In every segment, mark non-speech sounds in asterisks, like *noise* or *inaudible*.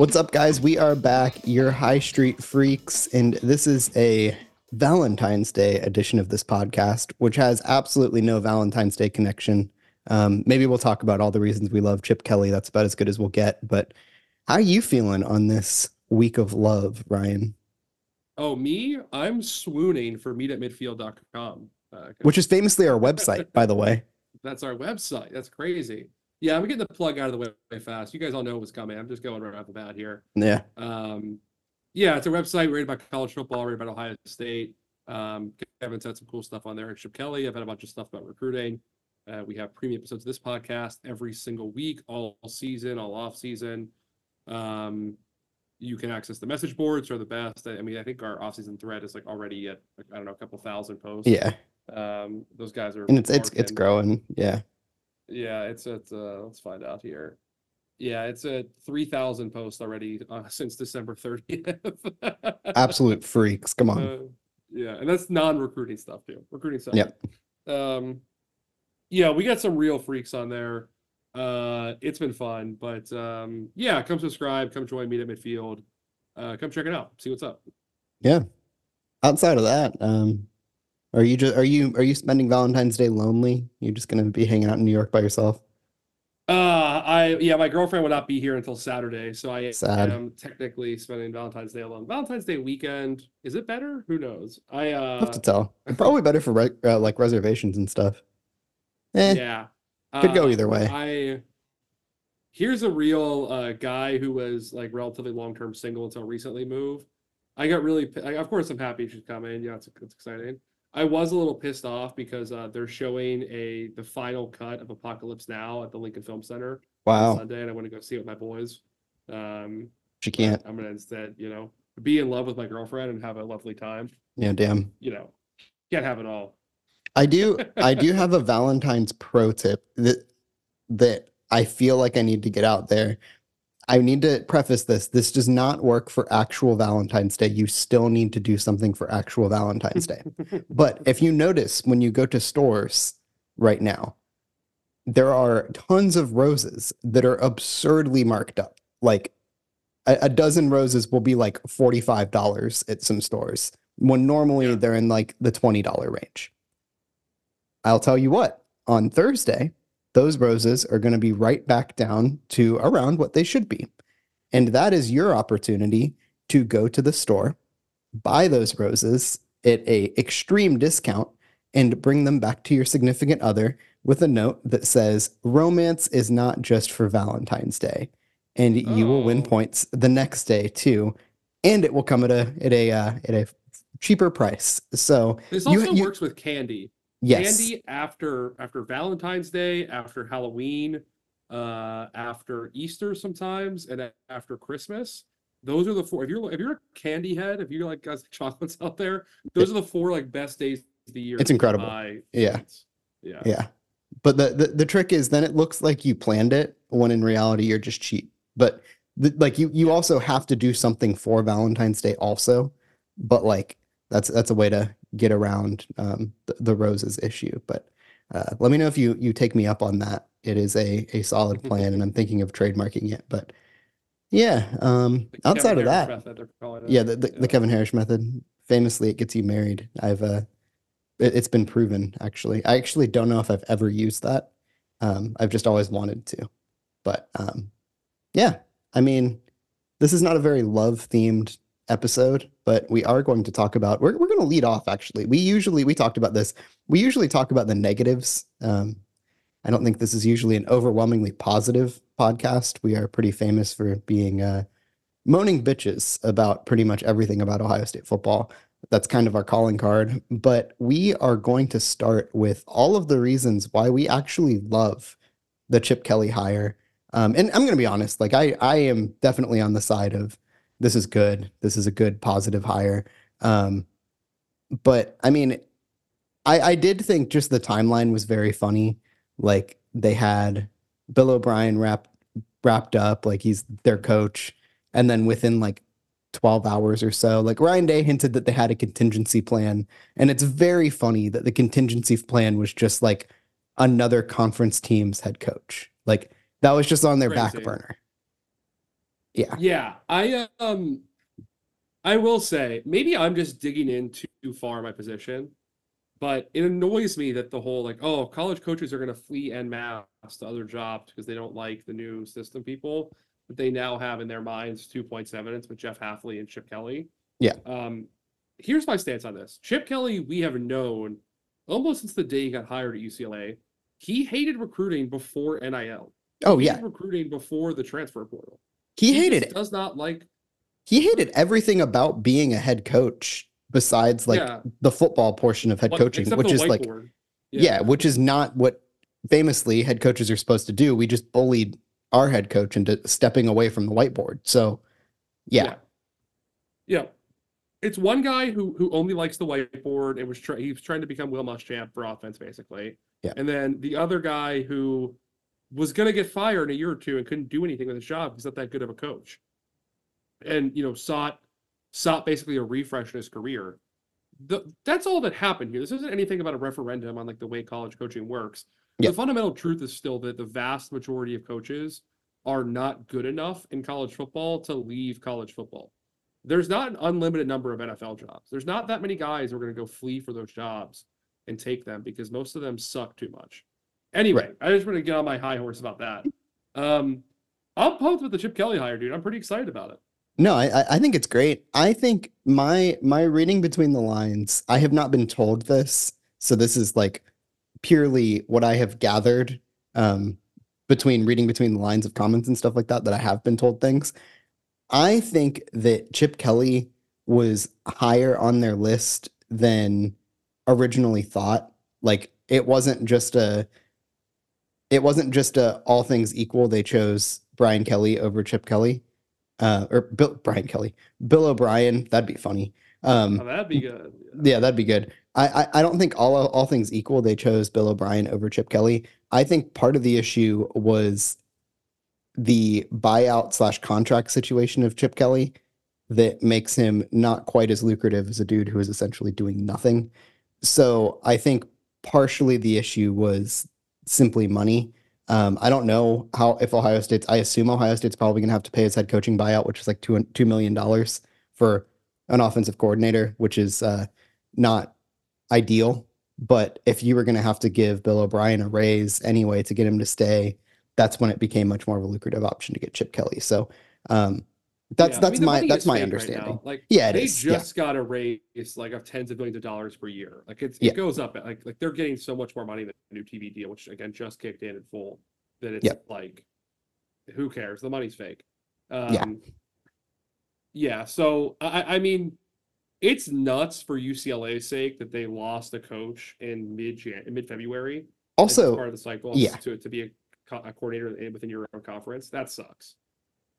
What's up, guys? We are back, your high street freaks, and this is a Valentine's Day edition of this podcast, which has absolutely no Valentine's Day connection. Um, maybe we'll talk about all the reasons we love Chip Kelly. That's about as good as we'll get. But how are you feeling on this week of love, Ryan? Oh, me? I'm swooning for meetatmidfield.com. Uh, which is famously our website, by the way. *laughs* That's our website. That's crazy. Yeah, I'm getting the plug out of the way, fast. You guys all know what's coming. I'm just going right off the bat here. Yeah. Um, yeah, it's a website rated about college football, rated about Ohio State. Um, Kevin's had some cool stuff on there. Chip Kelly, I've had a bunch of stuff about recruiting. Uh, we have premium episodes of this podcast every single week, all season, all off season. Um, you can access the message boards are the best. I mean, I think our off-season thread is like already at I don't know a couple thousand posts. Yeah. Um, those guys are and it's it's it's growing. Yeah. Yeah, it's at uh, let's find out here. Yeah, it's at three thousand posts already uh, *laughs* since December thirtieth. Absolute freaks! Come on. Uh, yeah, and that's non-recruiting stuff too. Recruiting stuff. Yep. Um, yeah, we got some real freaks on there. Uh, it's been fun, but um, yeah, come subscribe, come join me at midfield. Uh, come check it out, see what's up. Yeah. Outside of that, um, are you just are you are you spending Valentine's Day lonely? You're just gonna be hanging out in New York by yourself? Uh, I yeah, my girlfriend will not be here until Saturday, so I Sad. am technically spending Valentine's Day alone. Valentine's Day weekend is it better? Who knows? I uh, have to tell. Probably better for re- uh, like reservations and stuff. Eh, yeah, could go uh, either way. I here's a real uh, guy who was like relatively long term single until recently moved. I got really, I, of course, I'm happy she's coming. Yeah, it's, it's exciting. I was a little pissed off because uh, they're showing a the final cut of Apocalypse Now at the Lincoln Film Center wow. Sunday, and I want to go see it with my boys. Um, she can't. I'm gonna instead, you know, be in love with my girlfriend and have a lovely time. Yeah, damn. You know, can't have it all. I do. *laughs* I do have a Valentine's pro tip that that I feel like I need to get out there. I need to preface this. This does not work for actual Valentine's Day. You still need to do something for actual Valentine's Day. *laughs* but if you notice when you go to stores right now, there are tons of roses that are absurdly marked up. Like a, a dozen roses will be like $45 at some stores when normally yeah. they're in like the $20 range. I'll tell you what, on Thursday, those roses are going to be right back down to around what they should be. And that is your opportunity to go to the store, buy those roses at a extreme discount and bring them back to your significant other with a note that says romance is not just for Valentine's Day. And oh. you will win oh. points the next day too. And it will come at a at a uh, at a cheaper price. So this also you, works with candy. Yes. Candy after after Valentine's Day, after Halloween, uh, after Easter sometimes, and after Christmas. Those are the four. If you're if you're a candy head, if you like guys *laughs* chocolates out there, those are the four like best days of the year. It's incredible. Yeah. Yeah. Yeah. But the, the the trick is then it looks like you planned it when in reality you're just cheap. But the, like you you also have to do something for Valentine's Day also. But like that's that's a way to get around um, the, the, roses issue. But uh, let me know if you you take me up on that. It is a a solid *laughs* plan, and I'm thinking of trademarking it. But yeah, um, outside of that, yeah, the, the, yeah. the, Kevin Harris method. Famously, it gets you married. I've uh, it, has been proven. Actually, I actually don't know if I've ever used that. Um, I've just always wanted to. But um, yeah, I mean, this is not a very love themed episode, but we are going to talk about we're we're going to lead off actually. We usually we talked about this. We usually talk about the negatives. Um, I don't think this is usually an overwhelmingly positive podcast. We are pretty famous for being uh, moaning bitches about pretty much everything about Ohio State football. That's kind of our calling card. But we are going to start with all of the reasons why we actually love the Chip Kelly hire. Um, and I'm going to be honest, like I, I am definitely on the side of this is good. This is a good positive hire. Um, but I mean, I, I did think just the timeline was very funny. Like they had Bill O'Brien wrapped wrapped up, like he's their coach, and then within like 12 hours or so, like Ryan Day hinted that they had a contingency plan, and it's very funny that the contingency plan was just like another conference team's head coach. Like that was just on their Crazy. back burner. Yeah. Yeah, I um I will say maybe I'm just digging in too far in my position, but it annoys me that the whole like, oh, college coaches are gonna flee en masse to other jobs because they don't like the new system people that they now have in their minds two points evidence with Jeff Hafley and Chip Kelly. Yeah. Um, here's my stance on this. Chip Kelly, we have known almost since the day he got hired at UCLA, he hated recruiting before NIL. Oh yeah. recruiting before the transfer portal. He just hated it. Does not like He hated everything about being a head coach besides like Yeah. the football portion of head what- coaching, which is like whiteboard. yeah. which is not what famously head coaches are supposed to do. We just bullied our head coach into stepping away from the whiteboard. So yeah. Yeah. Yeah. It's one guy who who only likes the whiteboard and was trying he was trying to become Will Muschamp for offense basically. Yeah. And then the other guy who was gonna get fired in a year or two and couldn't do anything with his job. He's not that good of a coach. And you know, sought sought basically a refresh in his career. The, that's all that happened here. This isn't anything about a referendum on like the way college coaching works. Yeah. The fundamental truth is still that the vast majority of coaches are not good enough in college football to leave college football. There's not an unlimited number of NFL jobs. There's not that many guys who are going to go flee for those jobs and take them because most of them suck too much. Anyway. I just want to get on my high horse about that. Um, I'm pumped with the Chip Kelly hire, dude. I'm pretty excited about it. No, I I- I think it's great. I think my my reading between the lines, I have not been told this, so this is like purely what I have gathered um between reading between the lines of comments and stuff like that that I have been told things. I think that Chip Kelly was higher on their list than originally thought. Like it wasn't just a it wasn't just a all things equal they chose Brian Kelly over Chip Kelly uh, or Bill Brian Kelly, Bill O'Brien. That'd be funny. Um, Oh, that'd be good. yeah, that'd be good. I, I I don't think all all things equal they chose Bill O'Brien over Chip Kelly. I think part of the issue was the buyout slash contract situation of Chip Kelly that makes him not quite as lucrative as a dude who is essentially doing nothing. So I think partially the issue was simply money. Um, I don't know how if Ohio State's. I assume Ohio State's probably going to have to pay his head coaching buyout, which is like two two million dollars for an offensive coordinator, which is uh, not ideal. But if you were going to have to give Bill O'Brien a raise anyway to get him to stay, that's when it became much more of a lucrative option to get Chip Kelly. So um, that's Yeah, I that's mean, my that's my fake right understanding. Like, Yeah, it they is, yeah. just got a raise like of tens of millions of dollars per year. Like it's Yeah. it goes up. Like like they're getting so much more money than the new TV deal, which again just kicked in in full. That it's like, who cares? The money's fake. Yeah. Um, yeah. So I I mean, it's nuts for UCLA's sake that they lost a coach in mid Jan mid February. Also, part of the cycle. yeah. To to be a, a coordinator within your own conference, that sucks.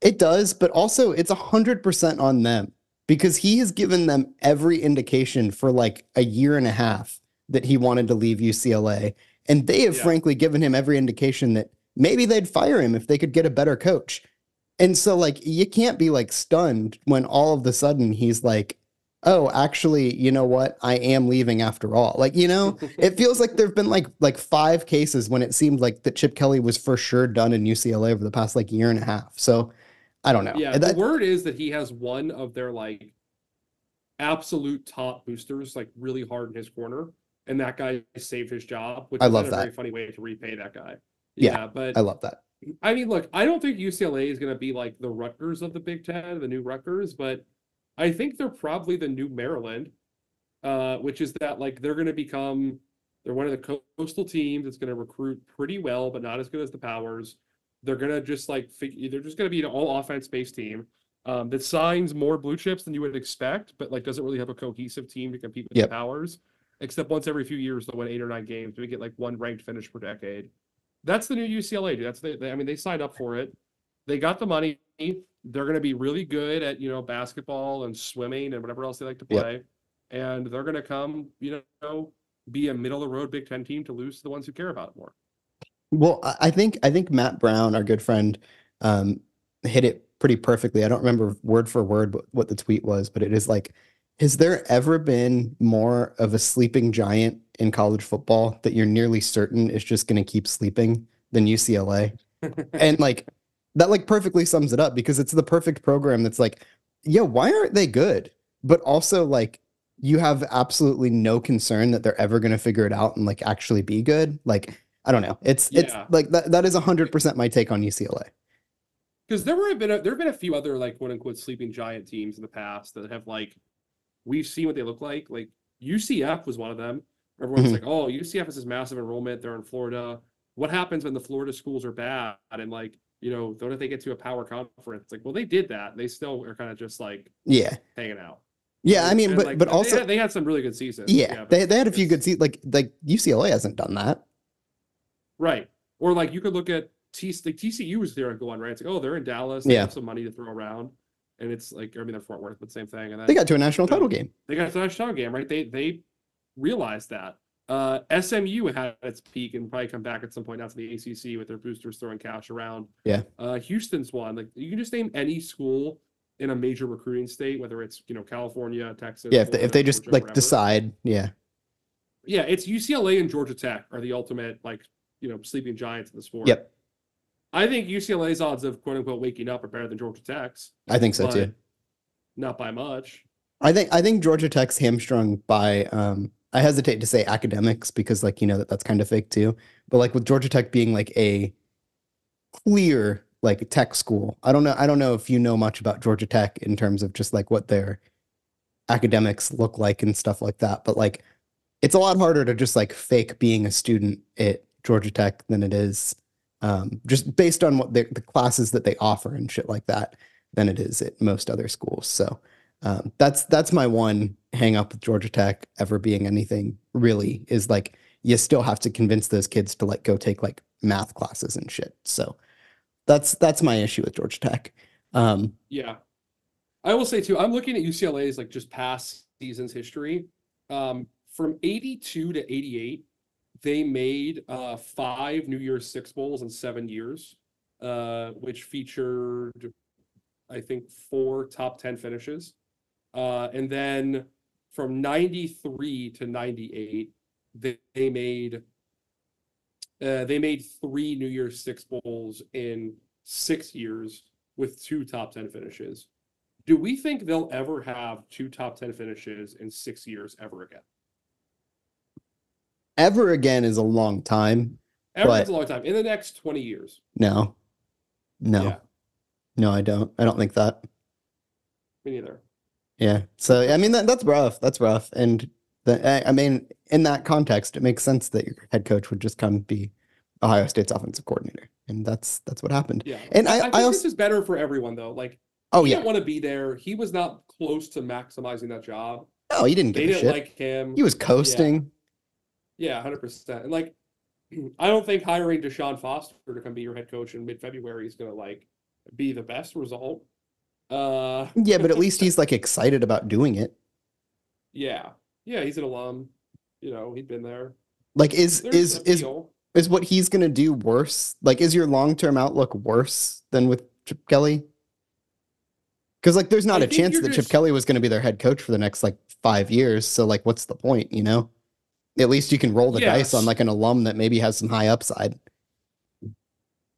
It does, but also it's a hundred percent on them because he has given them every indication for like a year and a half that he wanted to leave UCLA. And they have Yeah. frankly given him every indication that maybe they'd fire him if they could get a better coach. And so like you can't be like stunned when all of a sudden he's like, oh, actually, you know what? I am leaving after all. Like, you know, *laughs* it feels like there've been like like five cases when it seemed like that Chip Kelly was for sure done in UCLA over the past like year and a half. So I don't know. Yeah, That- the word is that he has one of their like absolute top boosters like really hard in his corner, and that guy saved his job, which I is love a that. very funny way to repay that guy. Yeah, but I love that. I mean, look, I don't think UCLA is going to be like the Rutgers of the Big Ten, the new Rutgers, but I think they're probably the new Maryland, uh, which is that like they're going to become they're one of the coastal teams that's going to recruit pretty well, but not as good as the Powers. They're going to just like fig- they're just going to be an all offense based team um, that signs more blue chips than you would expect, but like doesn't really have a cohesive team to compete with Yep. the Powers. Except once every few years, they'll win eight or nine games. We get like one ranked finish per decade. That's the new UCLA, dude. That's the, they, I mean, they signed up for it. They got the money. They're going to be really good at, you know, basketball and swimming and whatever else they like to Yep. play. And they're going to come, you know, be a middle of the road Big Ten team to lose to the ones who care about it more. Well, I think I think Matt Brown, our good friend, um, hit it pretty perfectly. I don't remember word for word what, what the tweet was, but it is like, has there ever been more of a sleeping giant in college football that you're nearly certain is just going to keep sleeping than UCLA? *laughs* and like, that like perfectly sums it up because it's the perfect program that's like, yeah, why aren't they good? But also like you have absolutely no concern that they're ever going to figure it out and like actually be good. Like I don't know. It's it's like that that is 100% my take on UCLA. Because there were been a, there have been a few other like quote unquote sleeping giant teams in the past that have like we've seen what they look like. Like UCF was one of them. Everyone's Mhm. like, oh, UCF has this massive enrollment. They're in Florida. What happens when the Florida schools are bad and like you know don't they get to a power conference? Like, well, they did that. They still are kind of just like Yeah. hanging out. Yeah, I mean And, but like, but they also had, they had some really good seasons. yeah, but they they had a few good seats like like UCLA hasn't done that. Right. Or like you could look at T like TCU was there and go on, right? It's like, oh, they're in Dallas, they Yeah. have some money to throw around. And it's like, I mean, they're Fort Worth, but same thing. And then They got to a national title game. they got to a touchdown game, right? They they realized that. Uh, SMU had its peak and probably come back at some point now to the ACC with their boosters throwing cash around. Yeah. Uh, Houston's one. Like you can just name any school in a major recruiting state, whether it's you know California, Texas. Yeah, if they, if they just Georgia, like wherever. decide, yeah. Yeah, it's UCLA and Georgia Tech are the ultimate like you know sleeping giants in the sport. Yep. I think UCLA's odds of quote unquote waking up are better than Georgia Tech's, I think so too. not by much. I think I think Georgia Tech's hamstrung by um I hesitate to say academics because like you know that that's kind of fake too. But like with Georgia Tech being like a clear like tech school. I don't know I don't know if you know much about Georgia Tech in terms of just like what their academics look like and stuff like that, but like it's a lot harder to just like fake being a student at Georgia Tech than it is um just based on what the the classes that they offer and shit like that than it is at most other schools. So um, that's that's my one hang up with Georgia Tech ever being anything really is like you still have to convince those kids to like go take like math classes and shit. So that's that's my issue with Georgia Tech. Um, Yeah. I will say too, I'm looking at UCLA's like just past seasons history. Um, from 82 to 88, they made uh five New Year's Six Bowls in seven years, uh, which featured I think four top 10 finishes. Uh, and then from 93 to 98, they, they made uh, they made three New Year's Six Bowls in six years with two top 10 finishes. Do we think they'll ever have two top 10 finishes in six years ever again? Ever again is a long time. Ever is a long time. In the next 20 years. No, no, Yeah, no, I don't. I don't think that. me neither. Yeah. So I mean that that's rough. That's rough. And the, I, I mean in that context, it makes sense that your head coach would just come be Ohio State's offensive coordinator, and that's that's what happened. Yeah. And I- I, I think also- this is better for everyone though. Like Oh he yeah. didn't want to be there. He was not close to maximizing that job. No, he didn't They didn't shit. like him. He was coasting. Yeah, hundred percent. And like, *clears throat* I don't think hiring Deshaun Foster to come be your head coach in mid-February is gonna like be the best result. Uh, *laughs* Yeah, but at least he's like excited about doing it. yeah, yeah, he's an alum. You know, he'd been there. Like is There's is is is what he's gonna do worse? Like is your long-term outlook worse than with Chip Kelly? Because like there's not I a chance that Chip Kelly was gonna be their head coach for the next like five years. So like what's the point, you know? At least you can roll the dice on like an alum that maybe has some high upside.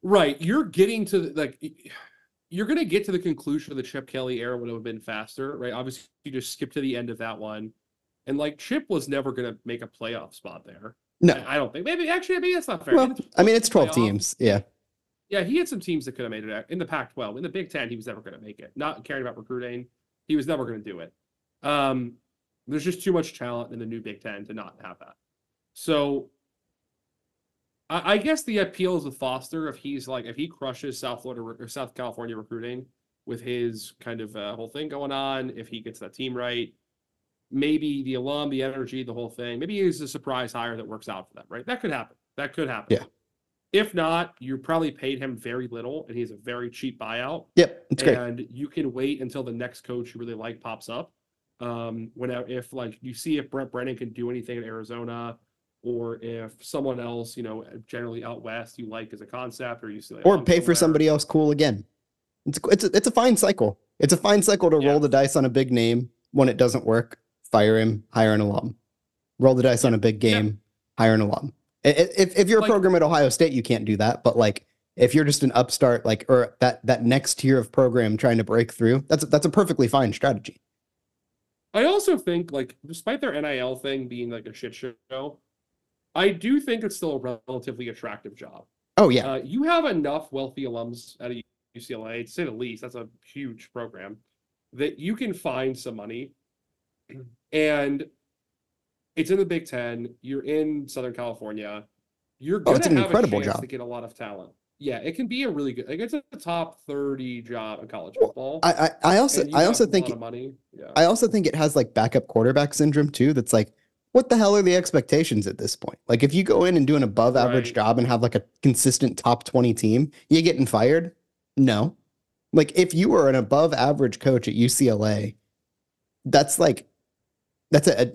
Right, you're getting to the- like you're gonna get to the conclusion of the Chip Kelly era would have been faster, right? Obviously, you just skip to the end of that one, and like Chip was never gonna make a playoff spot there. No. I I don't think. Maybe actually, maybe that's not fair. Well, I mean it's 12 playoff- teams. Yeah. Yeah, he had some teams that could have made it in the Pac-12. In the Big Ten, he was never going to make it. Not caring about recruiting, he was never going to do it. Um, there's just too much talent in the new Big Ten to not have that. So, I, I guess the appeal is with Foster if he's like if he crushes South Florida or South California recruiting with his kind of uh, whole thing going on, if he gets that team right, maybe the alum, the energy, the whole thing, maybe he's a surprise hire that works out for them. Right? That could happen. That could happen. Yeah. If not, you probably paid him very little and he's a very cheap buyout. Yep. It's great. And you can wait until the next coach you really like pops up. Um, whenever if like you see if Brent Brennan can do anything in Arizona, or if someone else, you know, generally out west you like as a concept, or you see like, or pay for somebody else cool again. It's it's a, it's a fine cycle. It's a fine cycle to Yeah. roll the dice on a big name. When it doesn't work, fire him, hire an alum. Roll the dice on a big Yeah. game, hire an alum. If if you're a Like- program at Ohio State, you can't do that. But like if you're just an upstart, like or that that next tier of program trying to break through, that's that's a perfectly fine strategy. I also think, like, despite their NIL thing being like a shit show, I do think it's still a relatively attractive job. Oh yeah, Uh, you have enough wealthy alums at UCLA, to say the least. That's a huge program that you can find some money, and it's in the Big Ten. You're in Southern California. You're Oh, gonna an have incredible a chance job. to get a lot of talent. Yeah, it can be a really good. Like it's a top thirty job in college football. I I, I also I also think money. Yeah. I also think it has like backup quarterback syndrome too. That's like, what the hell are the expectations at this point? Like, if you go in and do an above average Right. job and have like a consistent top 20 team, you getting fired? No. Like, if you were an above average coach at UCLA, that's like, that's a, a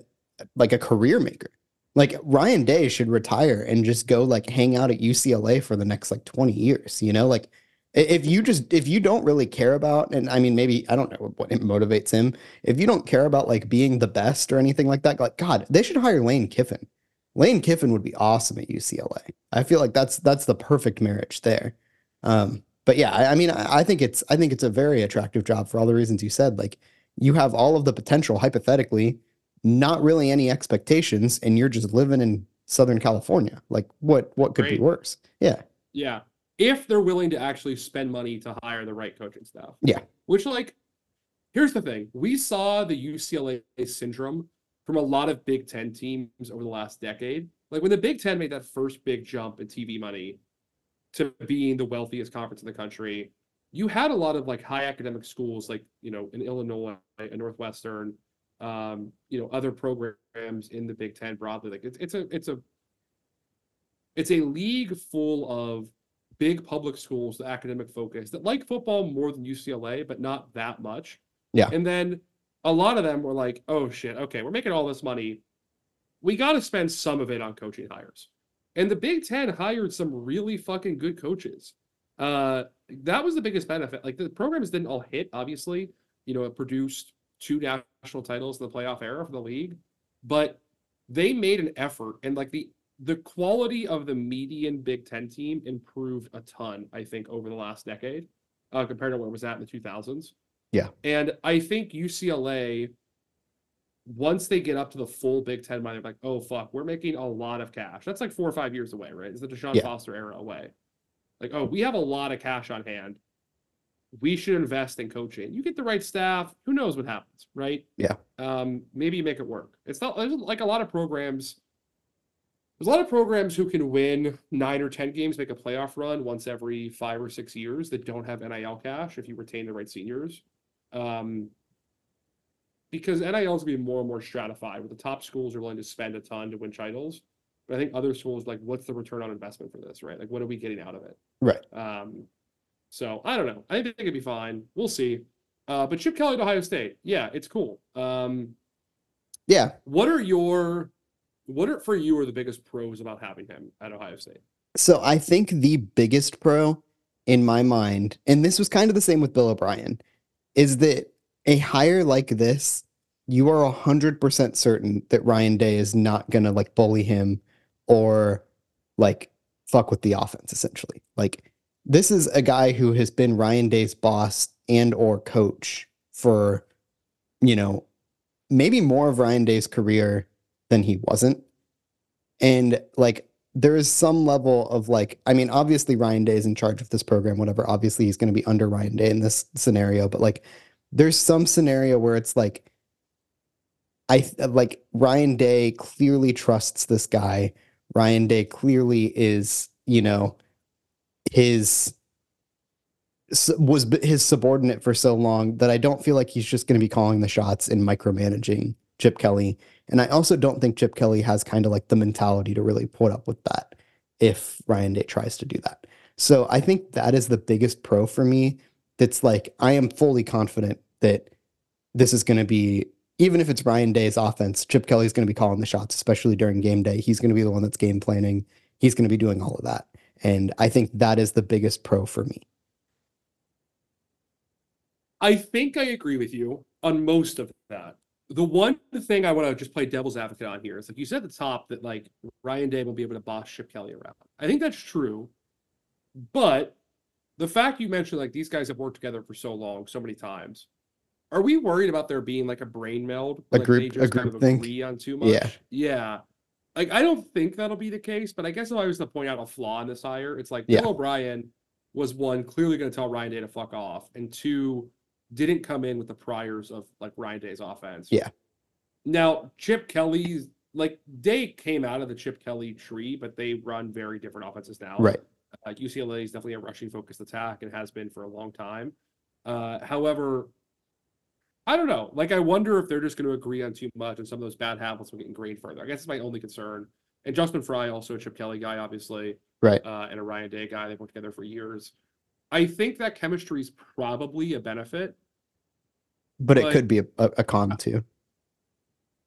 like a career maker. Like Ryan Day should retire and just go like hang out at UCLA for the next like 20 years, you know? Like if you just if you don't really care about and I mean maybe I don't know what motivates him. If you don't care about like being the best or anything like that, like God, they should hire Lane Kiffin. Lane Kiffin would be awesome at UCLA. I feel like that's that's the perfect marriage there. Um, but yeah, I, I mean, I, I think it's I think it's a very attractive job for all the reasons you said. Like you have all of the potential, hypothetically, not really any expectations, and you're just living in Southern California. Like what what could be worse? Yeah, Yeah. If they're willing to actually spend money to hire the right coaching staff. Yeah. Which, like, here's the thing we saw the UCLA syndrome from a lot of Big Ten teams over the last decade. Like, when the Big Ten made that first big jump in TV money to being the wealthiest conference in the country, you had a lot of like high academic schools, like, you know, in Illinois and Northwestern, um, you know, other programs in the Big Ten broadly. Like, it's, it's a, it's a, it's a league full of big public schools, the academic focus that like football more than UCLA, but not that much. Yeah. And then a lot of them were like, oh shit, okay, we're making all this money. We got to spend some of it on coaching hires. And the Big Ten hired some really fucking good coaches. Uh, that was the biggest benefit. Like the programs didn't all hit, obviously. You know, it produced two national titles in the playoff era for the league, but they made an effort and like the the quality of the median Big Ten team improved a ton, I think, over the last decade, uh, compared to where it was at in the 2000s. Yeah. And I think UCLA, once they get up to the full Big Ten money, they're like, oh, fuck, we're making a lot of cash. That's like four or five years away, right? Is the Deshaun Yeah. Foster era away. Like, oh, we have a lot of cash on hand. We should invest in coaching. You get the right staff. Who knows what happens, right? Yeah. Um, maybe you make it work. It's not like a lot of programs there's a lot of programs who can win nine or 10 games, make a playoff run once every five or six years that don't have NIL cash if you retain the right seniors. Um, because NIL is going to be more and more stratified, where the top schools are willing to spend a ton to win titles. But I think other schools, like, what's the return on investment for this, right? Like, what are we getting out of it? right. Um, so I don't know. I think it'd be fine. We'll see. Uh, but Chip Kelly at Ohio State, yeah, it's cool. Um, Yeah. what are your what are for you are the biggest pros about having him at Ohio State? So I think the biggest pro in my mind, and this was kind of the same with Bill O'Brien, is that a hire like this, you are a hundred percent certain that Ryan Day is not gonna like bully him or like fuck with the offense, essentially. Like this is a guy who has been Ryan Day's boss and or coach for, you know, maybe more of Ryan Day's career than he wasn't. And like there is some level of like, I mean, obviously Ryan Day is in charge of this program, whatever. Obviously he's going to be under Ryan Day in this scenario, but like there's some scenario where it's like, I like Ryan Day clearly trusts this guy. Ryan Day clearly is, you know, his was his subordinate for so long that I don't feel like he's just going to be calling the shots and micromanaging Chip Kelly. And I also don't think Chip Kelly has kind of like the mentality to really put up with that if Ryan Day tries to do that. So I think that is the biggest pro for me. That's like I am fully confident that this is going to be even if it's Ryan Day's offense, Chip Kelly's going to be calling the shots, especially during game day. He's going to be the one that's game planning. He's going to be doing all of that. And I think that is the biggest pro for me. I think I agree with you on most of that. The one thing I want to just play devil's advocate on here is like you said at the top that like Ryan Day will be able to boss Chip Kelly around. I think that's true, but the fact you mentioned like these guys have worked together for so long, so many times. Are we worried about there being like a brain meld? A like group- they a just kind group of think? agree on too much? Yeah. Yeah. Like I don't think that'll be the case, but I guess if I was to point out a flaw in this hire, it's like Yeah. Bill O'Brien was one clearly going to tell Ryan Day to fuck off, and two didn't come in with the priors of like Ryan Day's offense. Yeah. Now Chip Kelly's like Day came out of the Chip Kelly tree, but they run very different offenses now. Right. Uh, UCLA is definitely a rushing focused attack and has been for a long time. Uh, however, I don't know. Like, I wonder if they're just going to agree on too much and some of those bad habits will get ingrained further. I guess it's my only concern. And Justin Frye, also a Chip Kelly guy, obviously, Right. uh, and a Ryan Day guy. They've worked together for years. I think that chemistry is probably a benefit. But it Like- could be a, a, con too.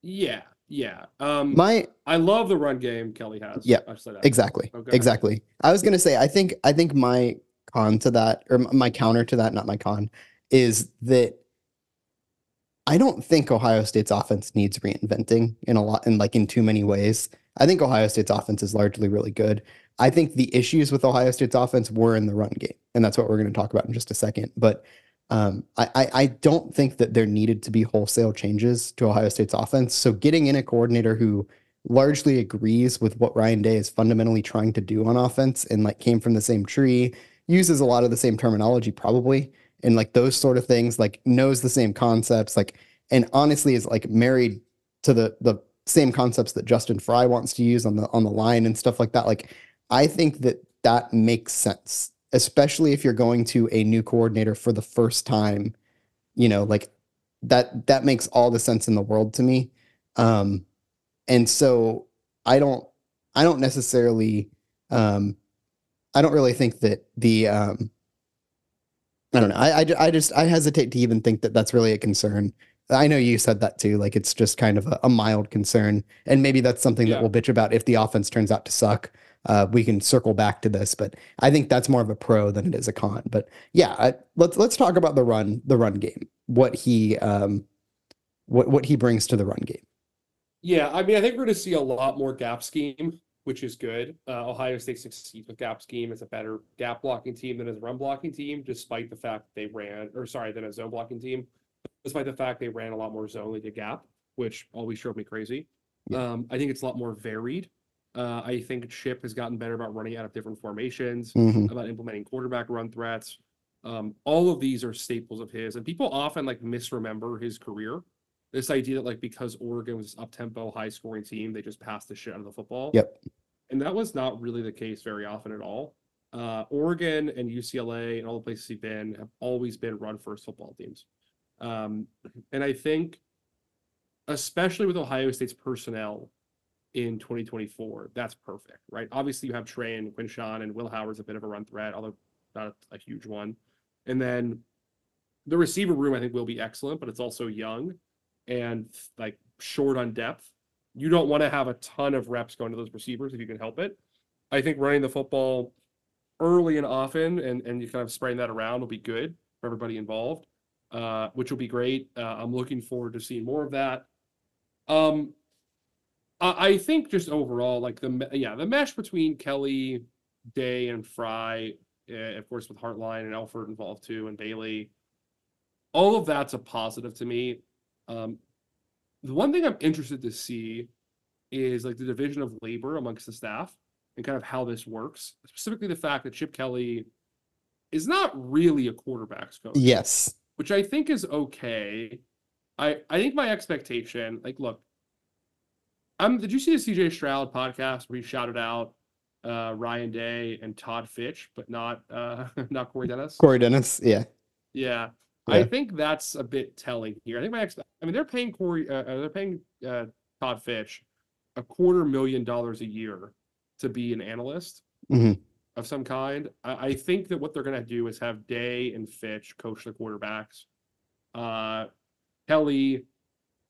Yeah, yeah. Um, My I love the run game Kelly has. Yeah, I say that. exactly Okay. exactly i was going to say i think i think my con to that or my counter to that not my con is that i don't think ohio state's offense needs reinventing in a lot in like in too many ways. I think ohio state's offense is largely really good. I think the issues with ohio state's offense were in the run game and that's what we're going to talk about in just a second. But um, I, I I don't think that there needed to be wholesale changes to Ohio State's offense. So getting in a coordinator who largely agrees with what Ryan Day is fundamentally trying to do on offense and like came from the same tree, uses a lot of the same terminology probably, and like those sort of things, like knows the same concepts, like and honestly is like married to the the same concepts that Justin Frye wants to use on the on the line and stuff like that. Like I think that that makes sense, especially if you're going to a new coordinator for the first time. You know, like that that makes all the sense in the world to me. Um, and so I don't I don't necessarily um, I don't really think that the um, I don't know. I, I, I just I hesitate to even think that that's really a concern. I know you said that too. Like it's just kind of a, a mild concern, and maybe that's something Yeah. that we'll bitch about if the offense turns out to suck. Uh, we can circle back to this, but I think that's more of a pro than it is a con. But yeah, I, let's let's talk about the run the run game. What he um, what what he brings to the run game. Yeah, I mean, I think we're going to see a lot more gap scheme, which is good. Uh, Ohio State succeeds with gap scheme. It's a better gap blocking team than as a run blocking team, despite the fact they ran, or sorry, than a zone blocking team, despite the fact they ran a lot more zone than did gap, which always drove me crazy. Yeah. Um, I think it's a lot more varied. Uh, I think Chip has gotten better about running out of different formations, Mhm. about implementing quarterback run threats. Um, all of these are staples of his, and people often like misremember his career. This idea that like because Oregon was up tempo, high scoring team, they just passed the shit out of the football. Yep. And that was not really the case very often at all. Uh, Oregon and UCLA and all the places he's been have always been run first football teams. Um, and I think, especially with Ohio State's personnel in 2024, that's perfect, right? Obviously, you have Trey and Quinshon and Will Howard's a bit of a run threat, although not a, a huge one. And then the receiver room, I think, will be excellent, but it's also young and like short on depth. You don't want to have a ton of reps going to those receivers if you can help it. I think running the football early and often and, and you kind of spreading that around will be good for everybody involved, uh, which will be great. Uh, I'm looking forward to seeing more of that. Um, I, I think just overall, like the yeah, the mesh between Kelly, Day, and Frye, uh, of course, with Hartline and Alford involved too, and Bailey, all of that's a positive to me. Um, the one thing I'm interested to see is like the division of labor amongst the staff and kind of how this works. Specifically, the fact that Chip Kelly is not really a quarterbacks coach Yes. which I think is okay. I I think my expectation, like, look, um, did you see the CJ Stroud podcast where he shouted out uh Ryan Day and Todd Fitch, but not uh *laughs* not Corey Dennis? Corey Dennis. Yeah. Yeah. I think that's a bit telling here. I think my ex- I mean they're paying Corey uh, uh, they're paying uh Todd Fitch a quarter million dollars a year to be an analyst Mhm. of some kind. I, I think that what they're gonna do is have Day and Fitch coach the quarterbacks. Uh Kelly,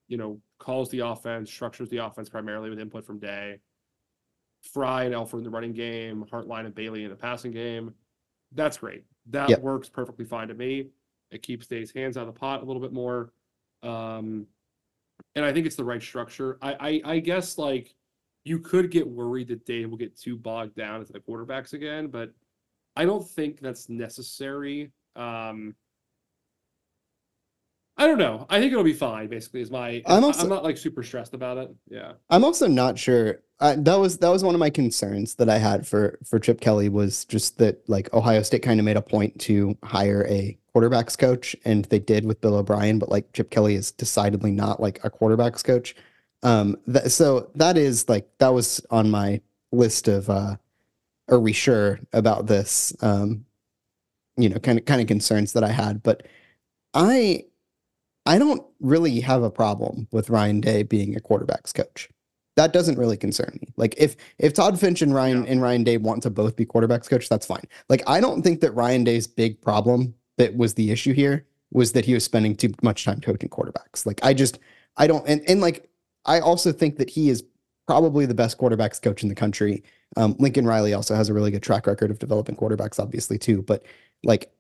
you know, calls the offense, structures the offense primarily with input from Day. Frye and Alford in the running game, Hartline and Bailey in the passing game. That's great. That Yep. works perfectly fine to me. It keeps Day's hands out of the pot a little bit more. Um, and I think it's the right structure. I, I I guess like you could get worried that Day will get too bogged down into the quarterbacks again, but I don't think that's necessary. Um, I don't know. I think it'll be fine. Basically, is my. I'm I'm, not like super stressed about it. Yeah. I'm also not sure. Uh, that was that was one of my concerns that I had for for Chip Kelly was just that like Ohio State kind of made a point to hire a quarterbacks coach, and they did with Bill O'Brien, but like Chip Kelly is decidedly not like a quarterbacks coach. Um, that, so that is like that was on my list of uh, are we sure about this? Um, you know, kind of kind of concerns that I had, but I I don't really have a problem with Ryan Day being a quarterbacks coach. That doesn't really concern me. Like if if Todd Fitch and Ryan Yeah. and Ryan Day want to both be quarterbacks coach, that's fine. Like I don't think that Ryan Day's big problem that was the issue here was that he was spending too much time coaching quarterbacks. Like I just I don't and and like I also think that he is probably the best quarterbacks coach in the country. Um, Lincoln Riley also has a really good track record of developing quarterbacks, obviously too. But like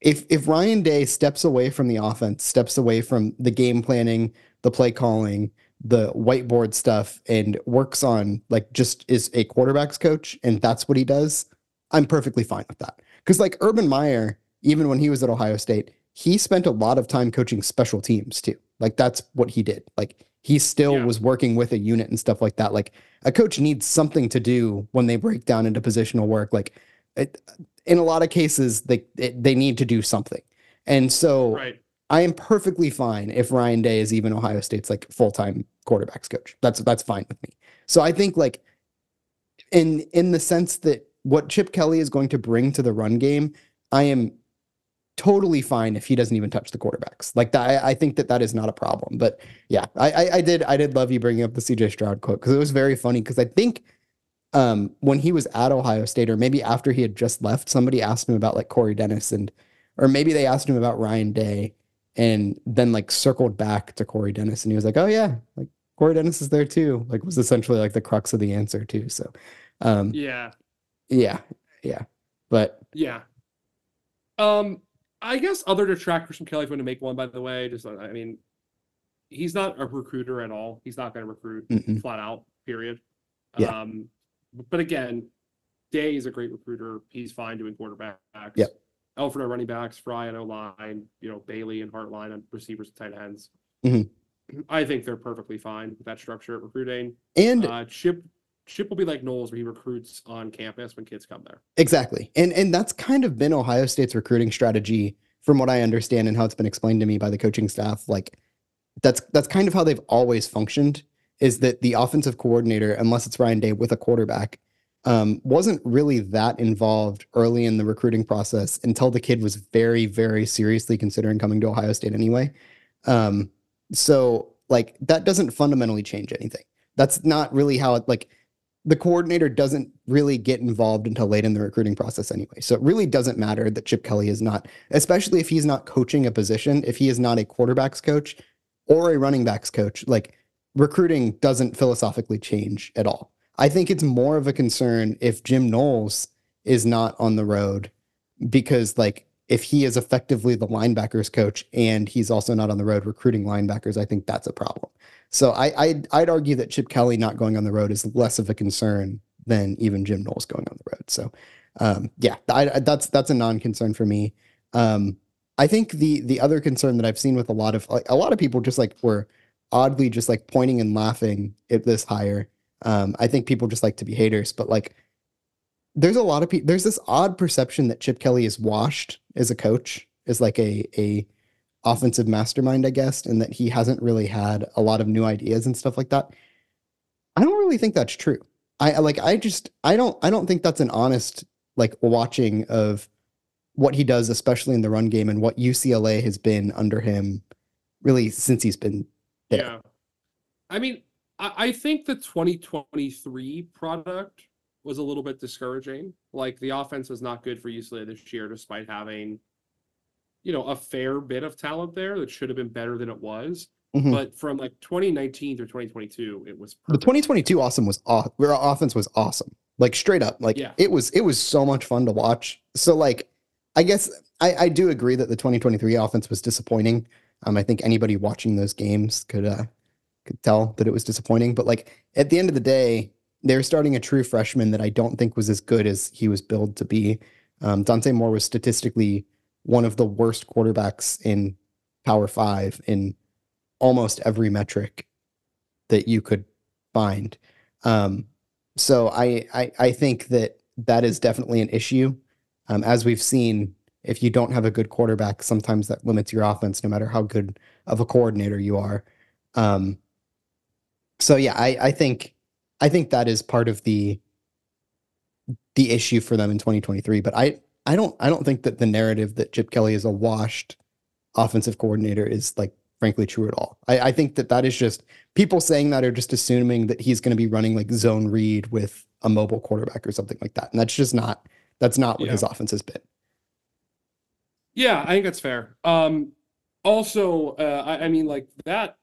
if if Ryan Day steps away from the offense, steps away from the game planning, the play calling, the whiteboard stuff, and works on like just is a quarterbacks coach, and that's what he does, I'm perfectly fine with that. Because like Urban Meyer, even when he was at Ohio State, he spent a lot of time coaching special teams too. Like that's what he did. Like he still Yeah. was working with a unit and stuff like that. Like a coach needs something to do when they break down into positional work. Like it, in a lot of cases, they it, they need to do something. And so Right. I am perfectly fine if Ryan Day is even Ohio State's like full time quarterbacks coach. That's that's fine with me. So I think like in in the sense that what Chip Kelly is going to bring to the run game, I am totally fine if he doesn't even touch the quarterbacks. Like that, I, I think that that is not a problem. But yeah, I, I I did I did love you bringing up the CJ Stroud quote because it was very funny because I think um when he was at Ohio State or maybe after he had just left, somebody asked him about like Corey Dennis and or maybe they asked him about Ryan Day and then like circled back to Corey Dennis and he was like, Oh yeah, like Corey Dennis is there too. Like was essentially like the crux of the answer too. So um Yeah. yeah, yeah. But Yeah. Um, I guess other detractors from Kelly, if you want to make one, by the way, just I mean, he's not a recruiter at all. He's not going to recruit mm-mm. flat out. Period. Yeah. Um, but again, Day is a great recruiter. He's fine doing quarterbacks. Yep. Alford on running backs, Frye on O line, you know, Bailey and Hartline on receivers and tight ends. Mhm. I think they're perfectly fine with that structure at recruiting. and Uh, Chip Chip will be like Knowles, where he recruits on campus when kids come there. Exactly. And and that's kind of been Ohio State's recruiting strategy from what I understand and how it's been explained to me by the coaching staff. Like that's that's kind of how they've always functioned is that the offensive coordinator, unless it's Ryan Day with a quarterback, um, wasn't really that involved early in the recruiting process until the kid was very, very seriously considering coming to Ohio State anyway. Um, so like that doesn't fundamentally change anything. That's not really how it like the coordinator doesn't really get involved until late in the recruiting process anyway. So it really doesn't matter that Chip Kelly is not, especially if he's not coaching a position, if he is not a quarterbacks coach or a running backs coach, like recruiting doesn't philosophically change at all. I think it's more of a concern if Jim Knowles is not on the road because like if he is effectively the linebackers coach and he's also not on the road recruiting linebackers, I think that's a problem. So I I'd, I'd argue that Chip Kelly not going on the road is less of a concern than even Jim Knowles going on the road. So um, yeah, I, I- that's that's a non-concern for me. Um, I think the the other concern that I've seen with a lot of like a lot of people just like were oddly just like pointing and laughing at this hire. Um, I think people just like to be haters, but like there's a lot of people there's this odd perception that Chip Kelly is washed as a coach, is like a a offensive mastermind, I guess, and that he hasn't really had a lot of new ideas and stuff like that. I don't really think that's true. I like I just I don't I don't think that's an honest like watching of what he does, especially in the run game and what UCLA has been under him really since he's been there. Yeah. I mean, I, I think the 2023 product was a little bit discouraging. Like the offense was not good for UCLA this year, despite having, you know, a fair bit of talent there that should have been better than it was. Mhm. But from like 2019 through 2022, it was The 2022 awesome was aw- our offense was awesome. Like straight up. Like Yeah. it was it was so much fun to watch. So like I guess I, I do agree that the 2023 offense was disappointing. Um I think anybody watching those games could uh could tell that it was disappointing. But like at the end of the day, they're starting a true freshman that I don't think was as good as he was billed to be. Um, Dante Moore was statistically one of the worst quarterbacks in Power Five in almost every metric that you could find. Um, so I, I I think that that is definitely an issue. Um, as we've seen, if you don't have a good quarterback, sometimes that limits your offense, no matter how good of a coordinator you are. Um, so yeah, I, I think I think that is part of the the issue for them in 2023. But I I don't I don't think that the narrative that Chip Kelly is a washed offensive coordinator is like frankly true at all. I, I think that that is just people saying that are just assuming that he's going to be running like zone read with a mobile quarterback or something like that, and that's just not that's not what Yeah. his offense has been. Yeah, I think that's fair. Um, also, uh, I, I mean, like that,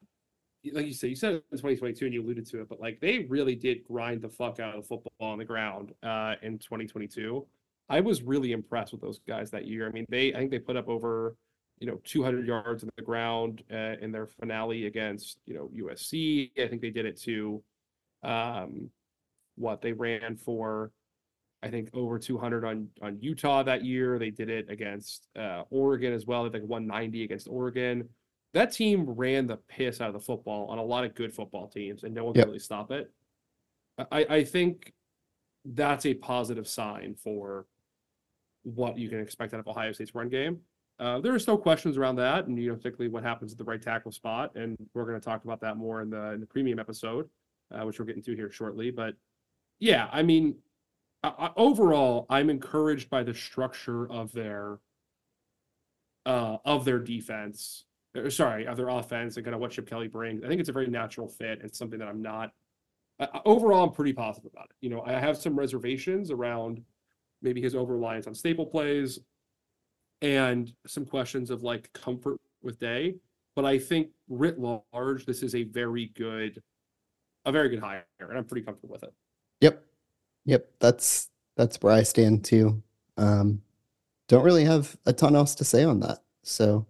like you said, you said it in 2022 and you alluded to it, but like they really did grind the fuck out of football on the ground uh, in 2022. I was really impressed with those guys that year. I mean, they, I think they put up over, you know, 200 yards on the ground uh, in their finale against, you know, USC. I think they did it to, um, what they ran for I think over 200 on on Utah that year. They did it against uh, Oregon as well. They think 190 against Oregon. That team ran the piss out of the football on a lot of good football teams, and no one Yep. could really stop it. I, I think that's a positive sign for what you can expect out of Ohio State's run game. Uh, there are still questions around that, and you know, particularly what happens at the right tackle spot, and we're going to talk about that more in the in the premium episode, uh, which we're getting to here shortly. But yeah, I mean, I, I- overall, I'm encouraged by the structure of their uh of their defense. or sorry, of their offense and kind of what Chip Kelly brings. I think it's a very natural fit and something that I'm not. Overall, I'm pretty positive about it. You know, I have some reservations around maybe his over reliance on staple plays and some questions of like comfort with day. But I think writ large, this is a very good, a very good hire, and I'm pretty comfortable with it. Yep. Yep. That's that's where I stand too. Um, don't really have a ton else to say on that. So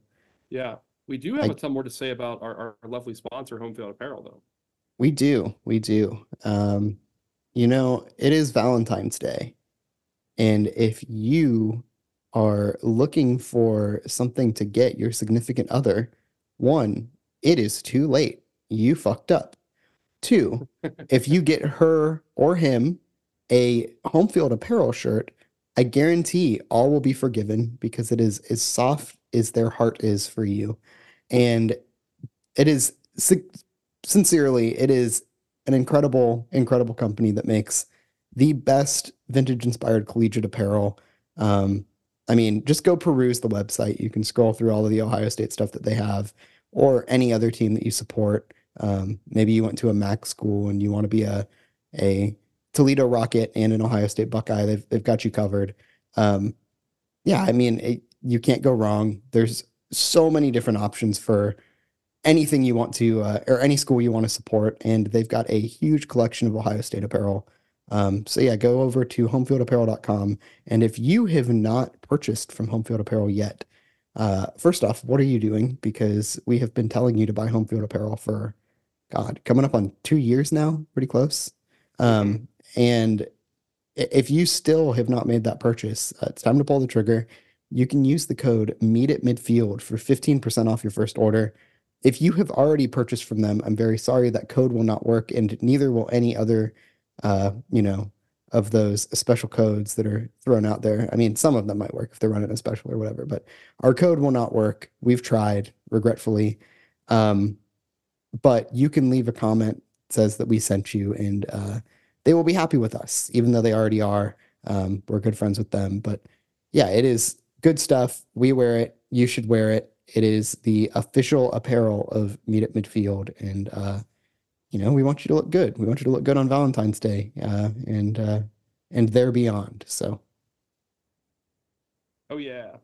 Yeah, we do have I- a ton more to say about our, our lovely sponsor, Homefield Apparel, though. we do, we do. Um, you know, it is Valentine's Day. And if you are looking for something to get your significant other, one, it is too late. You fucked up. Two, if you get her or him a Homefield Apparel shirt, I guarantee all will be forgiven because it is as soft as their heart is for you. And it is sincerely, it is an incredible, incredible company that makes the best vintage inspired collegiate apparel. Um, I mean, just go peruse the website. You can scroll through all of the Ohio State stuff that they have, or any other team that you support. Um, maybe you went to a MAC school and you want to be a a Toledo Rocket and an Ohio State Buckeye. They've they've got you covered. Um, yeah, I mean, it, you can't go wrong. There's so many different options for anything you want to uh, or any school you want to support, and they've got a huge collection of Ohio State apparel. Um, so yeah, go over to homefieldapparel.com, and if you have not purchased from Homefield Apparel yet, uh, first off, what are you doing? Because we have been telling you to buy Homefield Apparel for, God, coming up on two years now, pretty close. Um, and if you still have not made that purchase, uh, it's time to pull the trigger. You can use the code meet at midfield for 15% off your first order. If you have already purchased from them, I'm very sorry that code will not work, and neither will any other, uh, you know, of those special codes that are thrown out there. I mean, some of them might work if they're running a special or whatever, but our code will not work. We've tried, regretfully. Um, but you can leave a comment says that we sent you, and uh, they will be happy with us, even though they already are. Um, we're good friends with them, but yeah, it is good stuff. We wear it. You should wear it. It is the official apparel of Meet at Midfield, and uh, you know we want you to look good. We want you to look good on Valentine's Day, uh, and uh, and there beyond. So Oh yeah.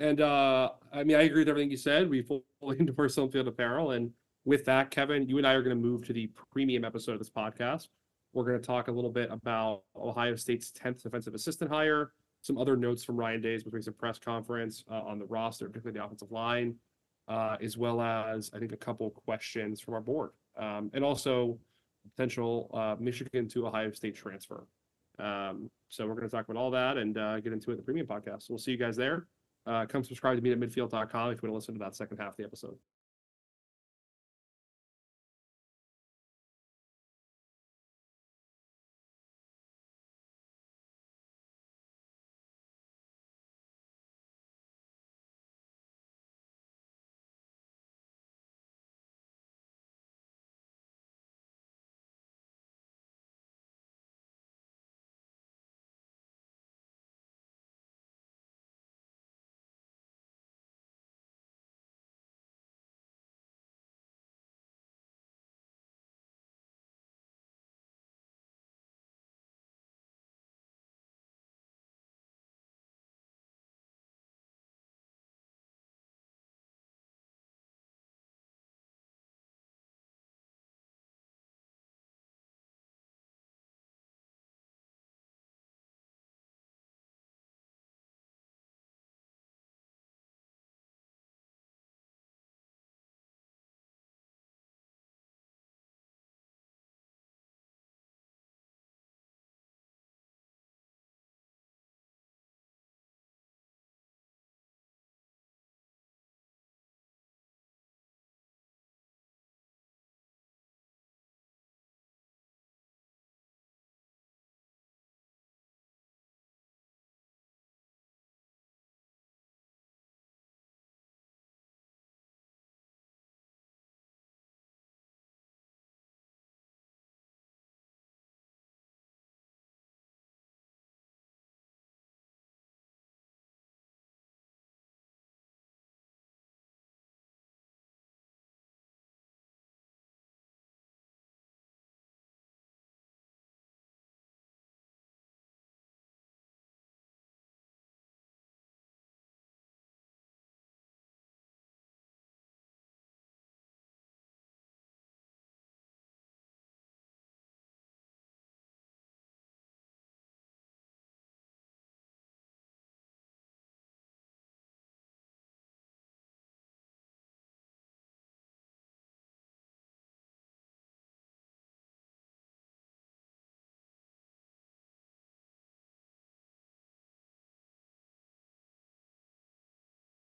And uh I mean I agree with everything you said. We fully *laughs* endorse Homefield Apparel. And with that, Kevin, you and I are going to move to the premium episode of this podcast. We're going to talk a little bit about Ohio State's 10th defensive assistant hire, some other notes from Ryan Day's with recent press conference uh, on the roster, particularly the offensive line, uh, as well as I think a couple questions from our board. Um, and also potential uh, Michigan to Ohio State transfer. Um, so we're going to talk about all that and uh, get into it in the premium podcast. We'll see you guys there. Uh, come subscribe to me at midfield.com if you want to listen to that second half of the episode.